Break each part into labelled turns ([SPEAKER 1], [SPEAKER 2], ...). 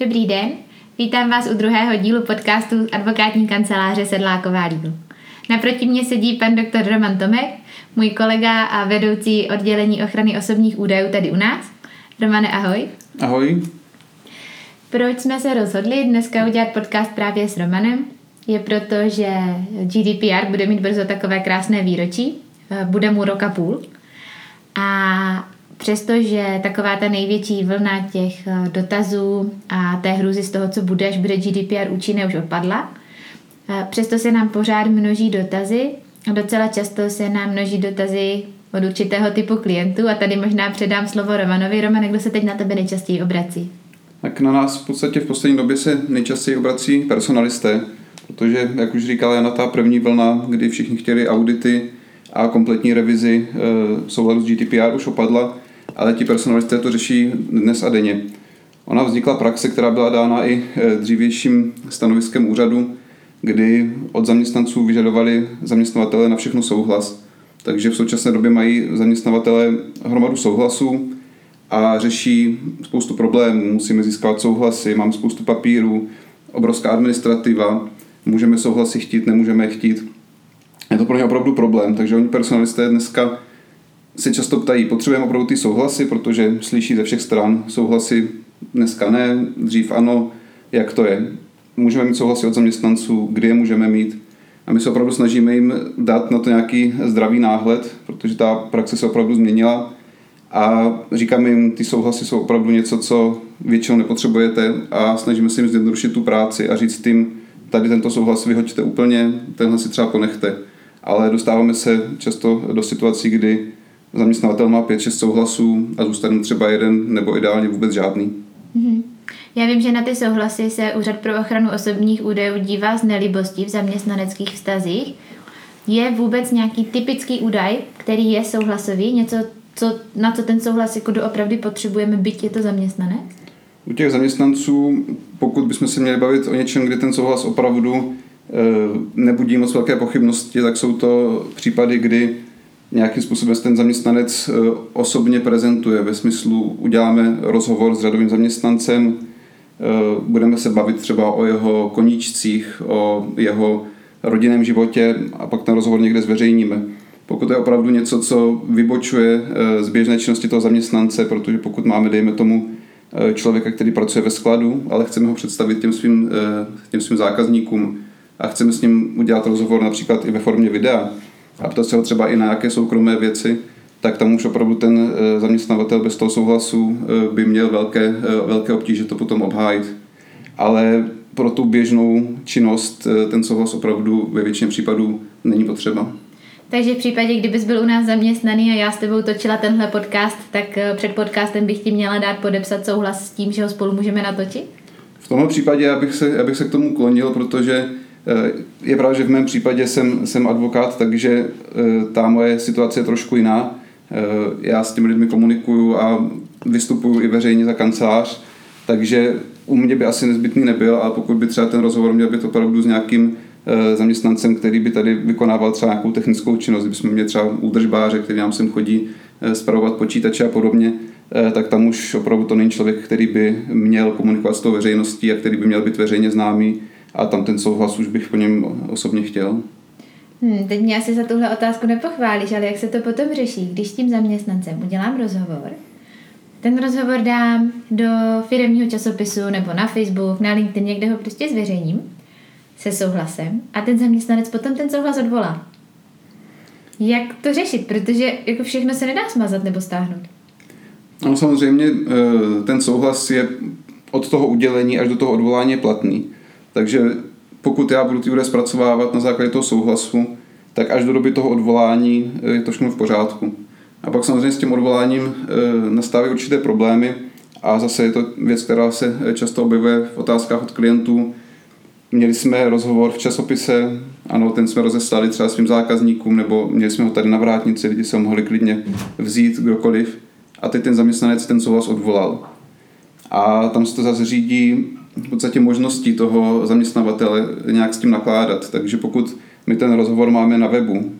[SPEAKER 1] Dobrý den, vítám vás u druhého dílu podcastu advokátní kanceláře Sedláková Legal. Naproti mě sedí pan doktor Roman Tomek, můj kolega a vedoucí oddělení ochrany osobních údajů tady u nás. Romane, ahoj.
[SPEAKER 2] Ahoj.
[SPEAKER 1] Proč jsme se rozhodli dneska udělat podcast právě s Romanem? Je proto, že GDPR bude mít brzo takové krásné výročí, bude mu rok a půl. A přestože taková ta největší vlna těch eh, dotazů a té hrůzy z toho, co bude, až bude GDPR účinné, už odpadla, eh, přesto se nám pořád množí dotazy a docela často se nám množí dotazy od určitého typu klientů a tady možná předám slovo Romanovi. Roman, kdo se teď na tebe nejčastěji obrací?
[SPEAKER 2] Tak na nás v podstatě v poslední době se nejčastěji obrací personalisté, protože, jak už říkala Jana, ta první vlna, kdy všichni chtěli audity a kompletní revizi e, souladu s GDPR už opadla, ale ti personalisté to řeší dnes a denně. Ona vznikla praxe, která byla dána i e, dřívějším stanoviskem úřadu, kdy od zaměstnanců vyžadovali zaměstnavatele na všechno souhlas. Takže v současné době mají zaměstnavatele hromadu souhlasů a řeší spoustu problémů. Musíme získávat souhlasy, mám spoustu papírů, obrovská administrativa, můžeme souhlasy chtít, nemůžeme je chtít. Je to pro ně opravdu problém, takže oni personalisté dneska se často ptají, potřebujeme opravdu ty souhlasy, protože slyší ze všech stran souhlasy dneska ne, dřív ano, jak to je. Můžeme mít souhlasy od zaměstnanců, kdy je můžeme mít. A my se opravdu snažíme jim dát na to nějaký zdravý náhled, protože ta praxe se opravdu změnila. A říkáme jim, ty souhlasy jsou opravdu něco, co většinou nepotřebujete a snažíme se jim zjednodušit tu práci a říct tím, tady tento souhlas vyhoďte úplně, tenhle si třeba ponechte. Ale dostáváme se často do situací, kdy zaměstnavatel má 5-6 souhlasů a zůstane třeba jeden nebo ideálně vůbec žádný.
[SPEAKER 1] Mm-hmm. Já vím, že na ty souhlasy se Úřad pro ochranu osobních údajů dívá z nelibostí v zaměstnaneckých vztazích. Je vůbec nějaký typický údaj, který je souhlasový, něco, co, na co ten souhlas jako doopravdy potřebujeme, byť je to zaměstnanec?
[SPEAKER 2] U těch zaměstnanců, pokud bychom se měli bavit o něčem, kdy ten souhlas opravdu e, nebudí moc velké pochybnosti, tak jsou to případy, kdy nějakým způsobem ten zaměstnanec eh, osobně prezentuje ve smyslu uděláme rozhovor s řadovým zaměstnancem, eh, budeme se bavit třeba o jeho koníčcích, o jeho rodinném životě a pak ten rozhovor někde zveřejníme. Pokud je opravdu něco, co vybočuje eh, z běžné činnosti toho zaměstnance, protože pokud máme, dejme tomu, člověka, který pracuje ve skladu, ale chceme ho představit těm svým, těm svým zákazníkům a chceme s ním udělat rozhovor například i ve formě videa, a ptat se ho třeba i na nějaké soukromé věci, tak tam už opravdu ten eh, zaměstnavatel bez toho souhlasu eh, by měl velké, eh, velké obtíže to potom obhájit. Ale pro tu běžnou činnost ten souhlas opravdu ve většině případů není potřeba.
[SPEAKER 1] Takže v případě, kdybys byl u nás zaměstnaný a já s tebou točila tenhle podcast, tak před podcastem bych ti měla dát podepsat souhlas s tím, že ho spolu můžeme natočit?
[SPEAKER 2] V tomhle případě já bych se, já bych se k tomu klonil, protože je pravda, že v mém případě jsem, jsem advokát, takže eh, ta moje situace je trošku jiná. Eh, já s těmi lidmi komunikuju a vystupuju i veřejně za kancelář, takže u mě by asi nezbytný nebyl, ale pokud by třeba ten rozhovor měl být opravdu s nějakým zaměstnancem, který by tady vykonával třeba nějakou technickou činnost, kdybychom měli třeba údržbáře, který nám sem chodí spravovat počítače a podobně, tak tam už opravdu to není člověk, který by měl komunikovat s tou veřejností a který by měl být veřejně známý a tam ten souhlas už bych po něm osobně chtěl.
[SPEAKER 1] Hmm, teď mě asi za tuhle otázku nepochválíš, ale jak se to potom řeší, když s tím zaměstnancem udělám rozhovor, ten rozhovor dám do firmního časopisu nebo na Facebook, na LinkedIn, někde ho prostě zveřejním se souhlasem a ten zaměstnanec potom ten souhlas odvolá. Jak to řešit? Protože jako všechno se nedá smazat nebo stáhnout.
[SPEAKER 2] No samozřejmě eh, ten souhlas je od toho udělení až do toho odvolání platný. Takže pokud já budu ty údaje zpracovávat na základě toho souhlasu, tak až do doby toho odvolání eh, je to všechno v pořádku. A pak samozřejmě s tím odvoláním eh, nastávají určité problémy a zase je to věc, která se eh, často objevuje v otázkách od klientů. Měli jsme rozhovor v časopise, ano, ten jsme rozeslali třeba svým zákazníkům, nebo měli jsme ho tady na vrátnici, lidi se ho mohli klidně vzít, kdokoliv. A teď ten zaměstnanec ten souhlas odvolal. A tam se to zase řídí v podstatě možností toho zaměstnavatele nějak s tím nakládat. Takže pokud my ten rozhovor máme na webu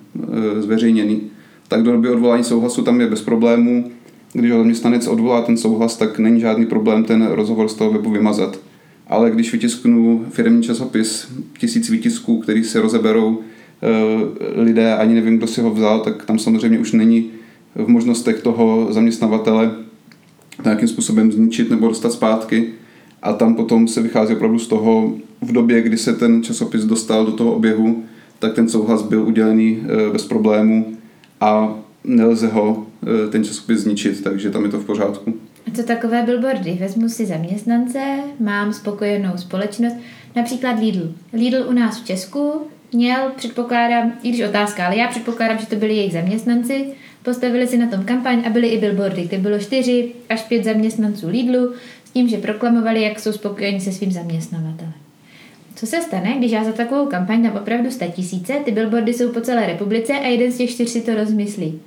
[SPEAKER 2] e, zveřejněný, tak do doby odvolání souhlasu tam je bez problémů. Když zaměstnanec odvolá ten souhlas, tak není žádný problém ten rozhovor z toho webu vymazat. ale když vytisknu firmní časopis, tisíc výtisků, který se rozeberou eh, lidé, ani nevím, kdo si ho vzal, tak tam samozřejmě už není v možnostech toho zaměstnavatele nějakým způsobem zničit nebo dostat zpátky. A tam potom se vychází opravdu z toho, v době, kdy se ten časopis dostal do toho oběhu, tak ten souhlas byl udělený eh, bez problému a nelze ho eh, ten časopis zničit, takže tam je to v pořádku.
[SPEAKER 1] A co takové billboardy? Vezmu si zaměstnance, mám spokojenou společnost, například Lidl. Lidl u nás v Česku měl, předpokládám, i když otázka, ale já předpokládám, že to byli jejich zaměstnanci, postavili si na tom kampaň a byly i billboardy, kde bylo 4 až 5 zaměstnanců Lidlu tím, že proklamovali, jak jsou spokojení se svým zaměstnavatelem. Co se stane, když já za takovou kampaň dám opravdu 100 tisíce, ty billboardy jsou po celé republice a jeden z těch čtyř si to rozmyslí.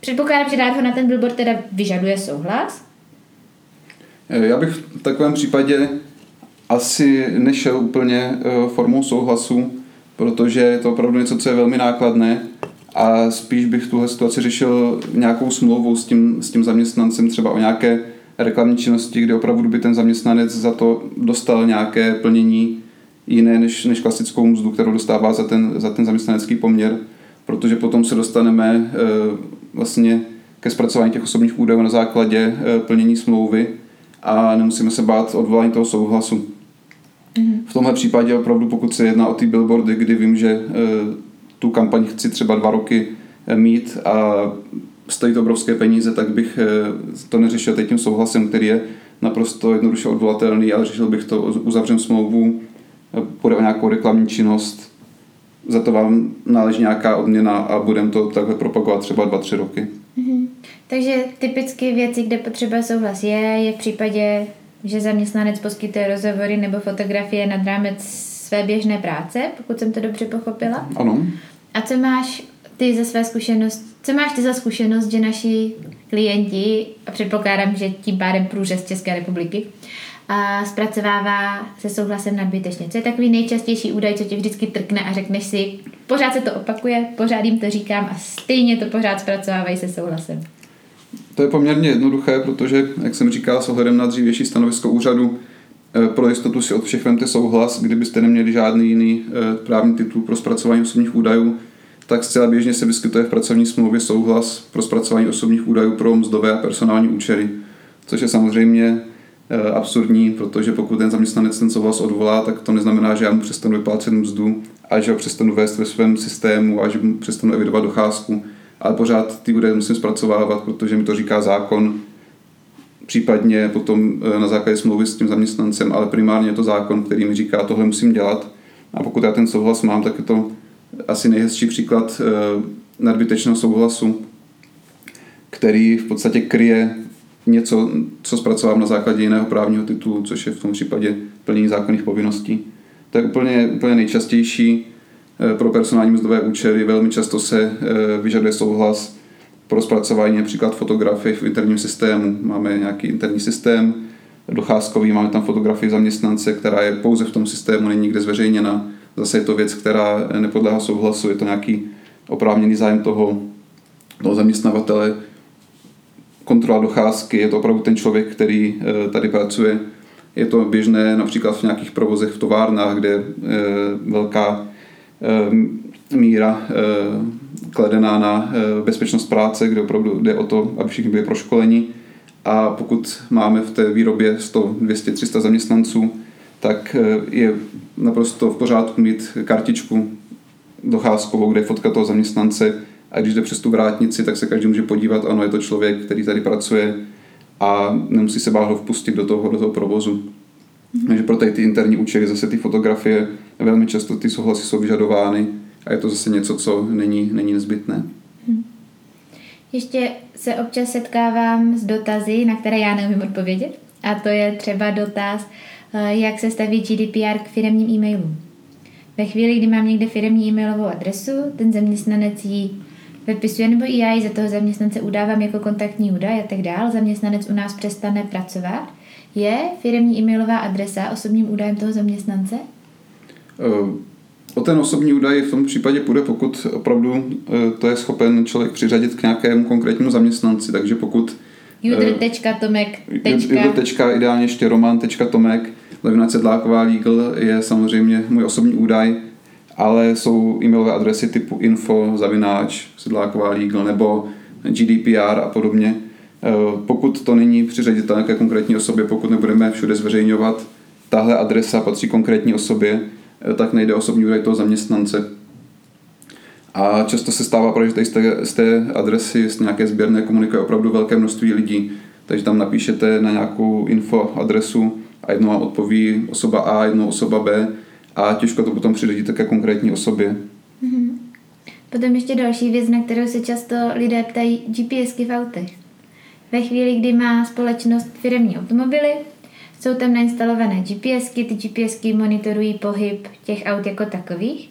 [SPEAKER 1] Předpokládám, že dát ho na ten billboard teda vyžaduje souhlas?
[SPEAKER 2] Eh, já bych v takovém případě asi nešel úplně eh, formou souhlasu, protože je to opravdu něco, co je velmi nákladné a spíš bych tuhle situaci řešil nějakou smlouvou s tím, s tím zaměstnancem, třeba o nějaké reklamní činnosti, kde opravdu by ten zaměstnanec za to dostal nějaké plnění jiné než, než klasickou mzdu, kterou dostává za ten, za ten zaměstnanecký poměr, protože potom se dostaneme e, vlastně ke zpracování těch osobních údajů na základě e, plnění smlouvy a nemusíme se bát odvolání toho souhlasu. Mm-hmm. V tomhle případě opravdu, pokud se jedná o ty billboardy, kdy vím, že e, tu kampaň chci třeba dva roky mít a stojí to obrovské peníze, tak bych eh, to neřešil teď tím souhlasem, který je naprosto jednoduše odvolatelný, ale řešil bych to, uzavřem smlouvu, půjde o nějakou reklamní činnost, za to vám náleží nějaká odměna a budeme to takhle propagovat třeba dva, tři roky.
[SPEAKER 1] Mm-hmm. Takže typicky věci, kde potřeba souhlas je, je v případě, že zaměstnanec poskytuje rozhovory nebo fotografie nad rámec své běžné práce, pokud jsem to dobře pochopila.
[SPEAKER 2] Ano.
[SPEAKER 1] A co máš ty ze své zkušenosti, co máš ty za zkušenost, že naši klienti, a předpokládám, že tím pádem průřez České republiky, a zpracovává se souhlasem nadbytečně. Co je takový nejčastější údaj, co tě vždycky trkne a řekneš si, pořád se to opakuje, pořád jim to říkám a stejně to pořád zpracovávají se souhlasem.
[SPEAKER 2] To je poměrně jednoduché, protože, jak jsem říkal, s ohledem na dřívější stanovisko úřadu, eh, pro jistotu si od všech vemte souhlas, kdybyste neměli žádný jiný eh, právní titul pro zpracování osobních údajů, tak zcela běžně se vyskytuje v pracovní smlouvě souhlas pro zpracování osobních údajů pro mzdové a personální účely, což je samozřejmě eh, absurdní, protože pokud ten zaměstnanec ten souhlas odvolá, tak to neznamená, že já mu přestanu vyplácet mzdu a že ho přestanu vést ve svém systému a že mu přestanu evidovat docházku. Ale pořád ty údaje musím zpracovávat, protože mi to říká zákon, případně potom eh, na základě smlouvy s tím zaměstnancem, ale primárně je to zákon, který mi říká, tohle musím dělat. A pokud já ten souhlas mám, tak je to asi nejhezčí příklad eh, nadbytečného souhlasu, který v podstatě kryje něco, co zpracovám na základě jiného právního titulu, což je v tom případě plnění zákonných povinností. To je úplně, úplně nejčastější eh, pro personální mzdové účely. Velmi často se eh, vyžaduje souhlas pro zpracování například fotografii v interním systému. Máme nějaký interní systém docházkový, máme tam fotografii zaměstnance, která je pouze v tom systému, není nikde zveřejněna Zase je to věc, která nepodléhá souhlasu, je to nějaký oprávněný zájem toho, toho zaměstnavatele, kontrola docházky, je to opravdu ten člověk, který eh, tady pracuje. Je to běžné například v nějakých provozech v továrnách, kde je eh, velká eh, míra kladená na bezpečnost práce, kde opravdu jde o to, aby všichni byli proškoleni. A pokud máme v té výrobě 100, 200, 300 zaměstnanců, tak eh, je naprosto v pořádku mít kartičku docházkovou, kde je fotka toho zaměstnance a když jde přes tu vrátnici, tak se každý může podívat, ano, je to člověk, který tady pracuje a nemusí se báhlo vpustit do toho, do toho provozu. Mm-hmm. Takže pro tady ty interní účely zase ty fotografie, velmi často ty souhlasy jsou vyžadovány a je to zase něco, co není, není nezbytné. Hmm.
[SPEAKER 1] Ještě se občas setkávám s dotazy, na které já neumím odpovědět. A to je třeba dotaz, jak se staví GDPR k firmním e-mailům. Ve chvíli, kdy mám někde firmní e-mailovou adresu, ten zaměstnanec ji vypisuje, nebo i já ji za toho zaměstnance udávám jako kontaktní údaj a tak dál, zaměstnanec u nás přestane pracovat. Je firmní e-mailová adresa osobním údajem toho zaměstnance?
[SPEAKER 2] Eh, o ten osobní údaj v tom případě půjde, pokud opravdu eh, to je schopen člověk přiřadit k nějakému konkrétnímu zaměstnanci. Takže pokud
[SPEAKER 1] Judr.tomek.
[SPEAKER 2] Judr. ideálně ještě roman.tomek. Levina Cedláková Legal je samozřejmě můj osobní údaj, ale jsou e-mailové adresy typu info, zavináč, sedláková legal nebo GDPR a podobně. Eh, pokud to není přiřaditel nějaké konkrétní osobě, pokud nebudeme všude zveřejňovat, tahle adresa patří konkrétní osobě, eh, tak nejde osobní údaj toho zaměstnance. A často se stává, že tady z té, z té adresy, z nějaké sběrné komunikuje opravdu velké množství lidí. Takže tam napíšete na nějakou info adresu a jednou vám odpoví osoba A, jednou osoba B a těžko to potom přiřadíte ke konkrétní osobě. Mm-hmm.
[SPEAKER 1] Potom ještě další věc, na kterou se často lidé ptají, GPSky v autech. Ve chvíli, kdy má společnost firmní automobily, jsou tam nainstalované GPSky, ty GPSky monitorují pohyb těch aut jako takových.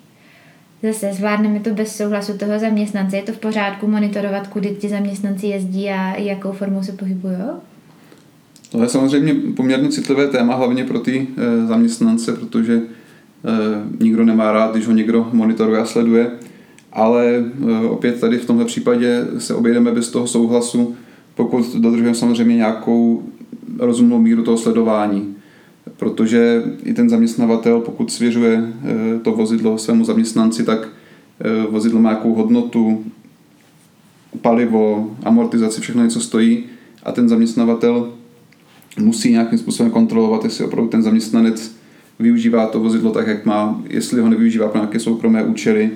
[SPEAKER 1] Zase zvládneme to bez souhlasu toho zaměstnance. Je to v pořádku monitorovat, kudy ti zaměstnanci jezdí a jakou formou se pohybují?
[SPEAKER 2] To je samozřejmě poměrně citlivé téma, hlavně pro ty e, zaměstnance, protože e, nikdo nemá rád, když ho někdo monitoruje a sleduje. Ale e, opět tady v tomto případě se obejdeme bez toho souhlasu, pokud dodržujeme samozřejmě nějakou rozumnou míru toho sledování. Protože i ten zaměstnavatel, pokud svěřuje eh, to vozidlo svému zaměstnanci, tak eh, vozidlo má nějakou hodnotu, palivo, amortizaci, všechno něco stojí a ten zaměstnavatel musí nějakým způsobem kontrolovat, jestli opravdu ten zaměstnanec využívá to vozidlo tak, jak má, jestli ho nevyužívá pro nějaké soukromé účely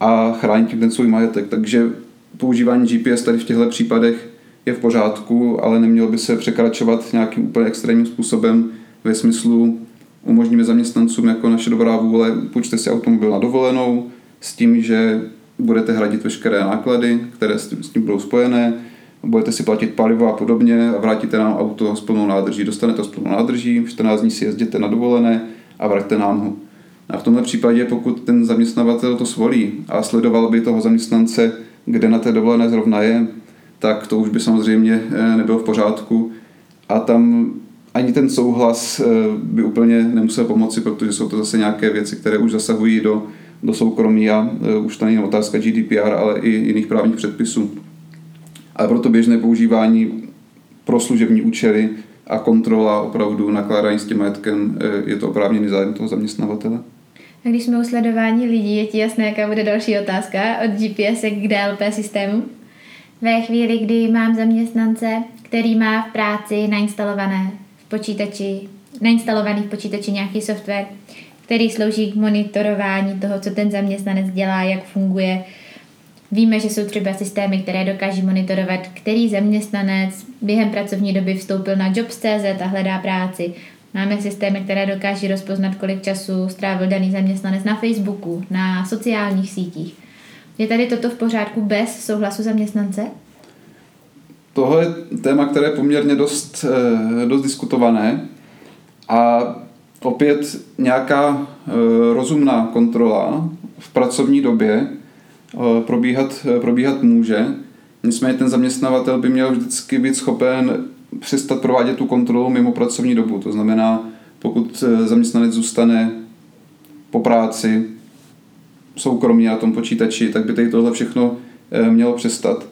[SPEAKER 2] a chrání tím ten svůj majetek. Takže používání GPS tady v těchto případech je v pořádku, ale nemělo by se překračovat nějakým úplně extrémním způsobem ve smyslu umožníme zaměstnancům jako naše dobrá vůle, půjčte si automobil na dovolenou s tím, že budete hradit veškeré náklady, které s tím, s tím budou spojené, budete si platit palivo a podobně a vrátíte nám auto s plnou nádrží. Dostanete to s plnou nádrží, 14 dní si jezděte na dovolené a vraťte nám ho. A v tomhle případě, pokud ten zaměstnavatel to svolí a sledoval by toho zaměstnance, kde na té dovolené zrovna je, tak to už by samozřejmě eh, nebylo v pořádku. A tam ani ten souhlas eh, by úplně nemusel pomoci, protože jsou to zase nějaké věci, které už zasahují do, do soukromí a eh, už to není otázka GDPR, ale i jiných právních předpisů. Ale proto běžné používání pro služební účely a kontrola opravdu nakládání s tím majetkem je to oprávněný zájem toho zaměstnavatele.
[SPEAKER 1] A když jsme u sledování lidí, je ti jasné, jaká bude další otázka od GPS k DLP systému? Ve chvíli, kdy mám zaměstnance, který má v práci nainstalované v počítači, nainstalovaný v počítači nějaký software, který slouží k monitorování toho, co ten zaměstnanec dělá, jak funguje. Víme, že jsou třeba systémy, které dokáží monitorovat, který zaměstnanec během pracovní doby vstoupil na jobs.cz a hledá práci. Máme systémy, které dokáží rozpoznat, kolik času strávil daný zaměstnanec na Facebooku, na sociálních sítích. Je tady toto v pořádku bez souhlasu zaměstnance?
[SPEAKER 2] Tohle je téma, které je poměrně dost, eh, dost diskutované a opět nějaká eh, rozumná kontrola v pracovní době probíhat, probíhat může. Nicméně ten zaměstnavatel by měl vždycky být schopen přestat provádět tu kontrolu mimo pracovní dobu. To znamená, pokud zaměstnanec zůstane po práci soukromně na tom počítači, tak by tady tohle všechno eh, mělo přestat.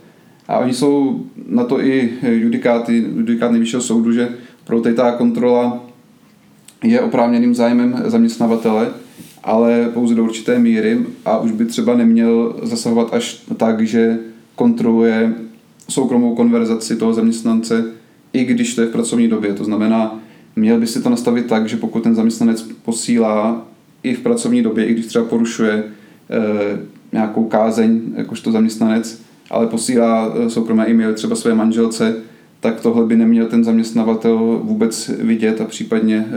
[SPEAKER 2] A oni jsou na to i judikáty, judikát nejvyššího soudu, že pro ta kontrola je oprávněným zájmem zaměstnavatele, ale pouze do určité míry a už by třeba neměl zasahovat až tak, že kontroluje soukromou konverzaci toho zaměstnance, i když to je v pracovní době. To znamená, měl by si to nastavit tak, že pokud ten zaměstnanec posílá i v pracovní době, i když třeba porušuje Eh, nějakou kázeň jakožto zaměstnanec, ale posílá eh, soukromé e-maily třeba své manželce, tak tohle by neměl ten zaměstnavatel vůbec vidět a případně eh,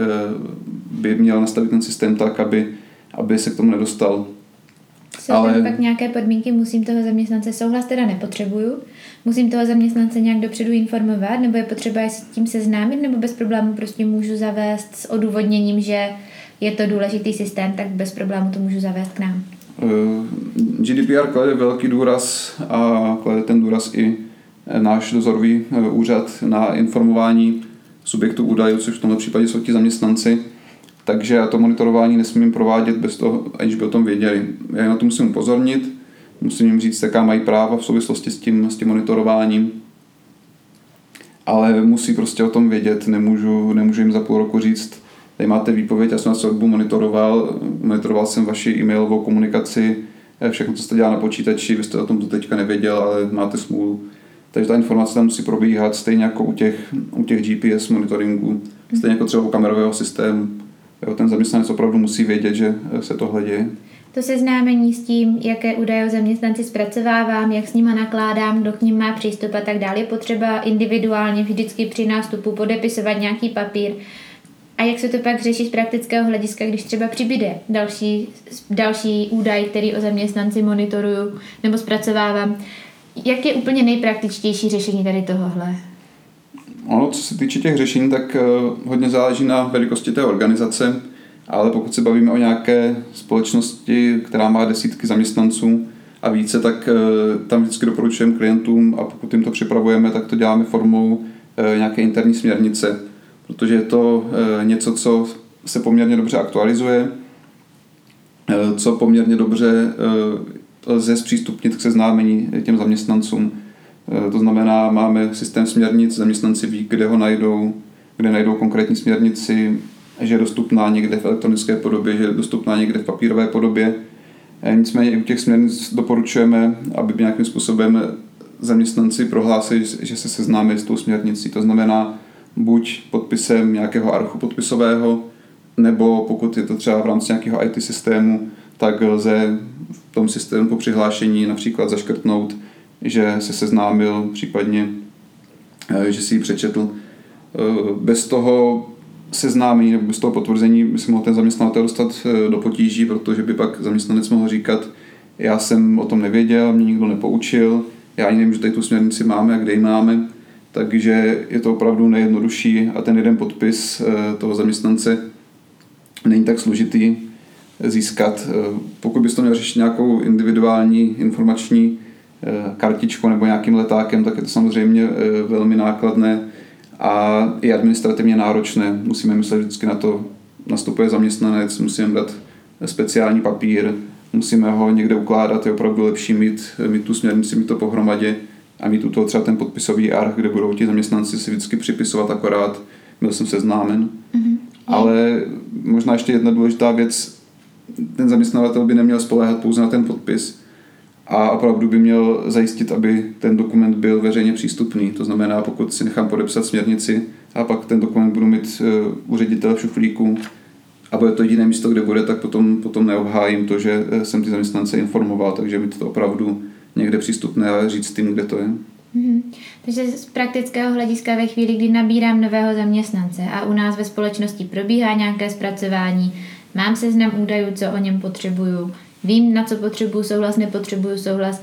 [SPEAKER 2] by měl nastavit ten systém tak, aby, aby se k tomu nedostal.
[SPEAKER 1] Jsou ale... pak nějaké podmínky, musím toho zaměstnance souhlas teda nepotřebuju, musím toho zaměstnance nějak dopředu informovat, nebo je potřeba je s tím seznámit, nebo bez problému prostě můžu zavést s odůvodněním, že je to důležitý systém, tak bez problému to můžu zavést k nám.
[SPEAKER 2] Eh, GDPR klade velký důraz a klade ten důraz i náš dozorový eh, úřad na informování subjektů údajů, což v tomto případě jsou ti zaměstnanci. Takže já to monitorování nesmím provádět bez toho, aniž by o tom věděli. Já na to musím upozornit, musím jim říct, jaká mají práva v souvislosti s tím, s tím monitorováním. ale musí prostě o tom vědět, nemůžu, nemůžu jim za půl roku říct, tady máte výpověď, já jsem vás celou monitoroval, monitoroval jsem vaši e-mailovou komunikaci, všechno, co jste dělal na počítači, vy jste o tom to teďka nevěděl, ale máte smůlu. Takže ta informace tam musí probíhat stejně jako u těch, u těch GPS monitoringů, stejně jako třeba u kamerového systému. Jo, ten zaměstnanec opravdu musí vědět, že se tohle děje.
[SPEAKER 1] To seznámení s tím, jaké údaje o zaměstnanci zpracovávám, jak s nima nakládám, kdo k ním má přístup a tak dále, je potřeba individuálně vždycky při nástupu podepisovat nějaký papír. A jak se to pak řeší z praktického hlediska, když třeba přibyde další, další údaj, který o zaměstnanci monitoruju nebo zpracovávám. Jak je úplně nejpraktičtější řešení tady tohohle?
[SPEAKER 2] Ono, co se týče těch řešení, tak uh, hodně záleží na velikosti té organizace ale pokud se bavíme o nějaké společnosti, která má desítky zaměstnanců a více, tak eh, tam vždycky doporučujeme klientům a pokud jim to připravujeme, tak to děláme formou eh, nějaké interní směrnice, protože je to eh, něco, co se poměrně dobře aktualizuje, co poměrně dobře lze zpřístupnit k seznámení těm zaměstnancům. To znamená, máme systém směrnic, zaměstnanci ví, kde ho najdou, kde najdou konkrétní směrnici, že je dostupná někde v elektronické podobě, že je dostupná někde v papírové podobě. E, nicméně u těch směrnic doporučujeme, aby nějakým způsobem zaměstnanci prohlásili, že se seznámí s tou směrnicí. To znamená buď podpisem nějakého archu podpisového, nebo pokud je to třeba v rámci nějakého IT systému, tak lze v tom systému po přihlášení například zaškrtnout, že se seznámil, případně, e, že si ji přečetl. E, bez toho seznámení nebo z toho potvrzení by se mohl ten zaměstnavatel dostat eh, do potíží, protože by pak zaměstnanec mohl říkat, já jsem o tom nevěděl, mě nikdo nepoučil, já ani nevím, že tady tu směrnici máme a kde ji máme, takže je to opravdu nejjednodušší a ten jeden podpis eh, toho zaměstnance není tak složitý získat. Eh, pokud bys to měl řešit nějakou individuální informační kartičkou nebo nějakým letákem, tak je to samozřejmě velmi nákladné a i administrativně náročné. Musíme myslet vždycky na to, nastupuje zaměstnanec, musíme dát speciální papír, musíme ho někde ukládat, je opravdu lepší mít, mít tu směrnici, mít to pohromadě a mít u toho třeba ten podpisový arch, kde budou ti zaměstnanci si vždycky připisovat akorát, byl jsem seznámen. Mm-hmm. Ale možná ještě jedna důležitá věc, ten zaměstnavatel by neměl spoléhat pouze na ten podpis, a opravdu by měl zajistit, aby ten dokument byl veřejně přístupný. To znamená, pokud si nechám podepsat směrnici a pak ten dokument budu mít eh, u ředitele v šuflíku a bude to jediné místo, kde bude, tak potom, potom neobhájím to, že eh, jsem ty zaměstnance informoval, takže mít to opravdu někde přístupné a říct tím, kde to je.
[SPEAKER 1] Mm-hmm. Takže z praktického hlediska ve chvíli, kdy nabírám nového zaměstnance a u nás ve společnosti probíhá nějaké zpracování, mám seznam údajů, co o něm potřebuju, Vím, na co potřebuju souhlas, nepotřebuju souhlas.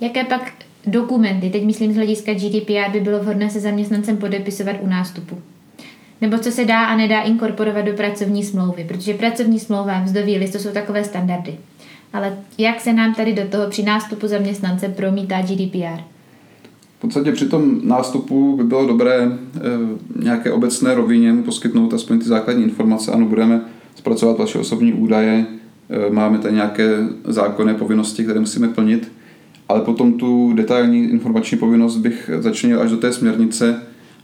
[SPEAKER 1] Jaké pak dokumenty, teď myslím z hlediska GDPR, by bylo vhodné se zaměstnancem podepisovat u nástupu? Nebo co se dá a nedá inkorporovat do pracovní smlouvy, protože pracovní smlouva, mzdový list, to jsou takové standardy. Ale jak se nám tady do toho při nástupu zaměstnance promítá GDPR?
[SPEAKER 2] V podstatě při tom nástupu by bylo dobré e, nějaké obecné rovině poskytnout aspoň ty základní informace. Ano, budeme zpracovat vaše osobní údaje, máme tady nějaké zákonné povinnosti, které musíme plnit, ale potom tu detailní informační povinnost bych začnil až do té směrnice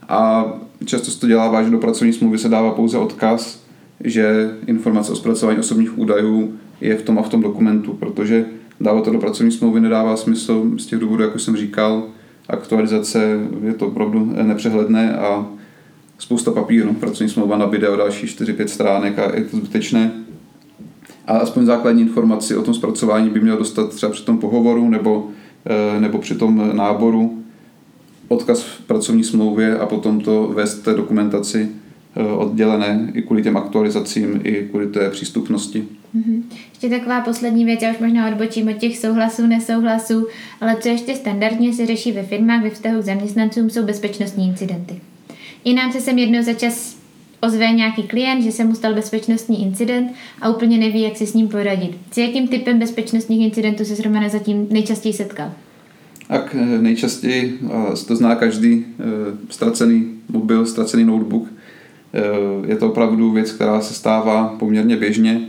[SPEAKER 2] a často se to dělá že do pracovní smlouvy se dává pouze odkaz, že informace o zpracování osobních údajů je v tom a v tom dokumentu, protože dávat to do pracovní smlouvy nedává smysl z těch důvodů, jak už jsem říkal, aktualizace je to opravdu nepřehledné a spousta papíru, pracovní smlouva na video další 4-5 stránek a je to zbytečné a aspoň základní informaci o tom zpracování by měl dostat třeba při tom pohovoru nebo, eh, nebo při tom náboru odkaz v pracovní smlouvě a potom to vést té dokumentaci eh, oddělené i kvůli těm aktualizacím, i kvůli té přístupnosti.
[SPEAKER 1] Mm-hmm. Ještě taková poslední věc, já už možná odbočím od těch souhlasů, nesouhlasů, ale co ještě standardně se řeší ve firmách ve vztahu k zaměstnancům, jsou bezpečnostní incidenty. I nám se sem jednou za čas ozve nějaký klient, že se mu stal bezpečnostní incident a úplně neví, jak si s ním poradit. S jakým typem bezpečnostních incidentů se Romane zatím nejčastěji setkal?
[SPEAKER 2] Tak eh, nejčastěji, to zná každý, eh, ztracený mobil, ztracený notebook. Eh, je to opravdu věc, která se stává poměrně běžně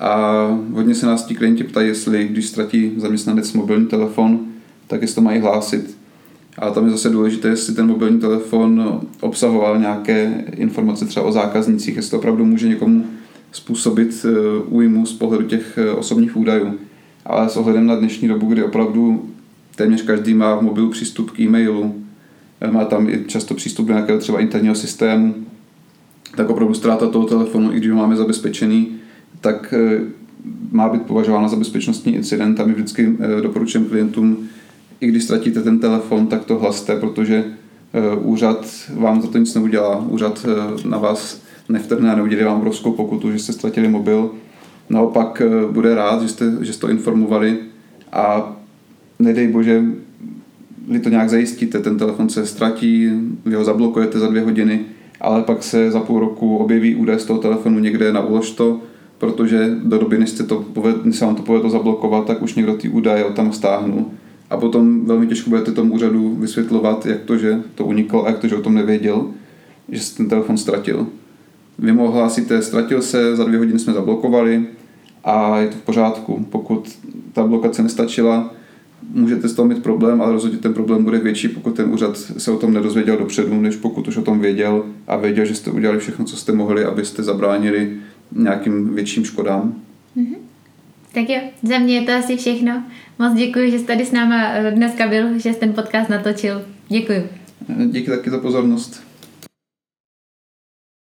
[SPEAKER 2] a hodně se nás ti klienti ptají, jestli když ztratí zaměstnanec mobilní telefon, tak jestli to mají hlásit. A tam je zase důležité, jestli ten mobilní telefon obsahoval nějaké informace třeba o zákaznících, jestli to opravdu může někomu způsobit eh, újmu z pohledu těch eh, osobních údajů. Ale s ohledem na dnešní dobu, kdy opravdu téměř každý má v mobilu přístup k e-mailu, eh, má tam i často přístup do nějakého třeba interního systému, tak opravdu ztráta toho telefonu, i když ho máme zabezpečený, tak má být považována za bezpečnostní incident a my vždycky doporučujeme klientům, i když ztratíte ten telefon, tak to hlaste, protože úřad vám za to nic neudělá. Úřad na vás nevtrhne a neudělí vám obrovskou pokutu, že jste ztratili mobil. Naopak eh, bude rád, že jste, že jste to informovali a nedej bože, vy to nějak zajistíte, ten telefon se ztratí, vy ho zablokujete za dvě hodiny, ale pak se za půl roku objeví údaj z toho telefonu někde na to, protože do doby, než, to poved, než se vám to povedlo zablokovat, tak už někdo ty údaje tam stáhnul. A potom velmi těžko budete tomu úřadu vysvětlovat, jak to, že to uniklo a jak to, že o tom nevěděl, že se ten telefon ztratil. Vy mu ohlásíte, ztratil se, za dvě hodiny jsme zablokovali a je to v pořádku. Pokud ta blokace nestačila, můžete z toho mít problém, ale rozhodně ten problém bude větší, pokud ten úřad se o tom nedozvěděl dopředu, než pokud už o tom věděl a věděl, že jste udělali všechno, co jste mohli, abyste zabránili nějakým větším škodám.
[SPEAKER 1] Mm-hmm. Tak jo, za mě je to asi všechno. Moc děkuji, že jste tady s náma dneska byl, že jste ten podcast natočil. Děkuji.
[SPEAKER 2] Díky taky za pozornost.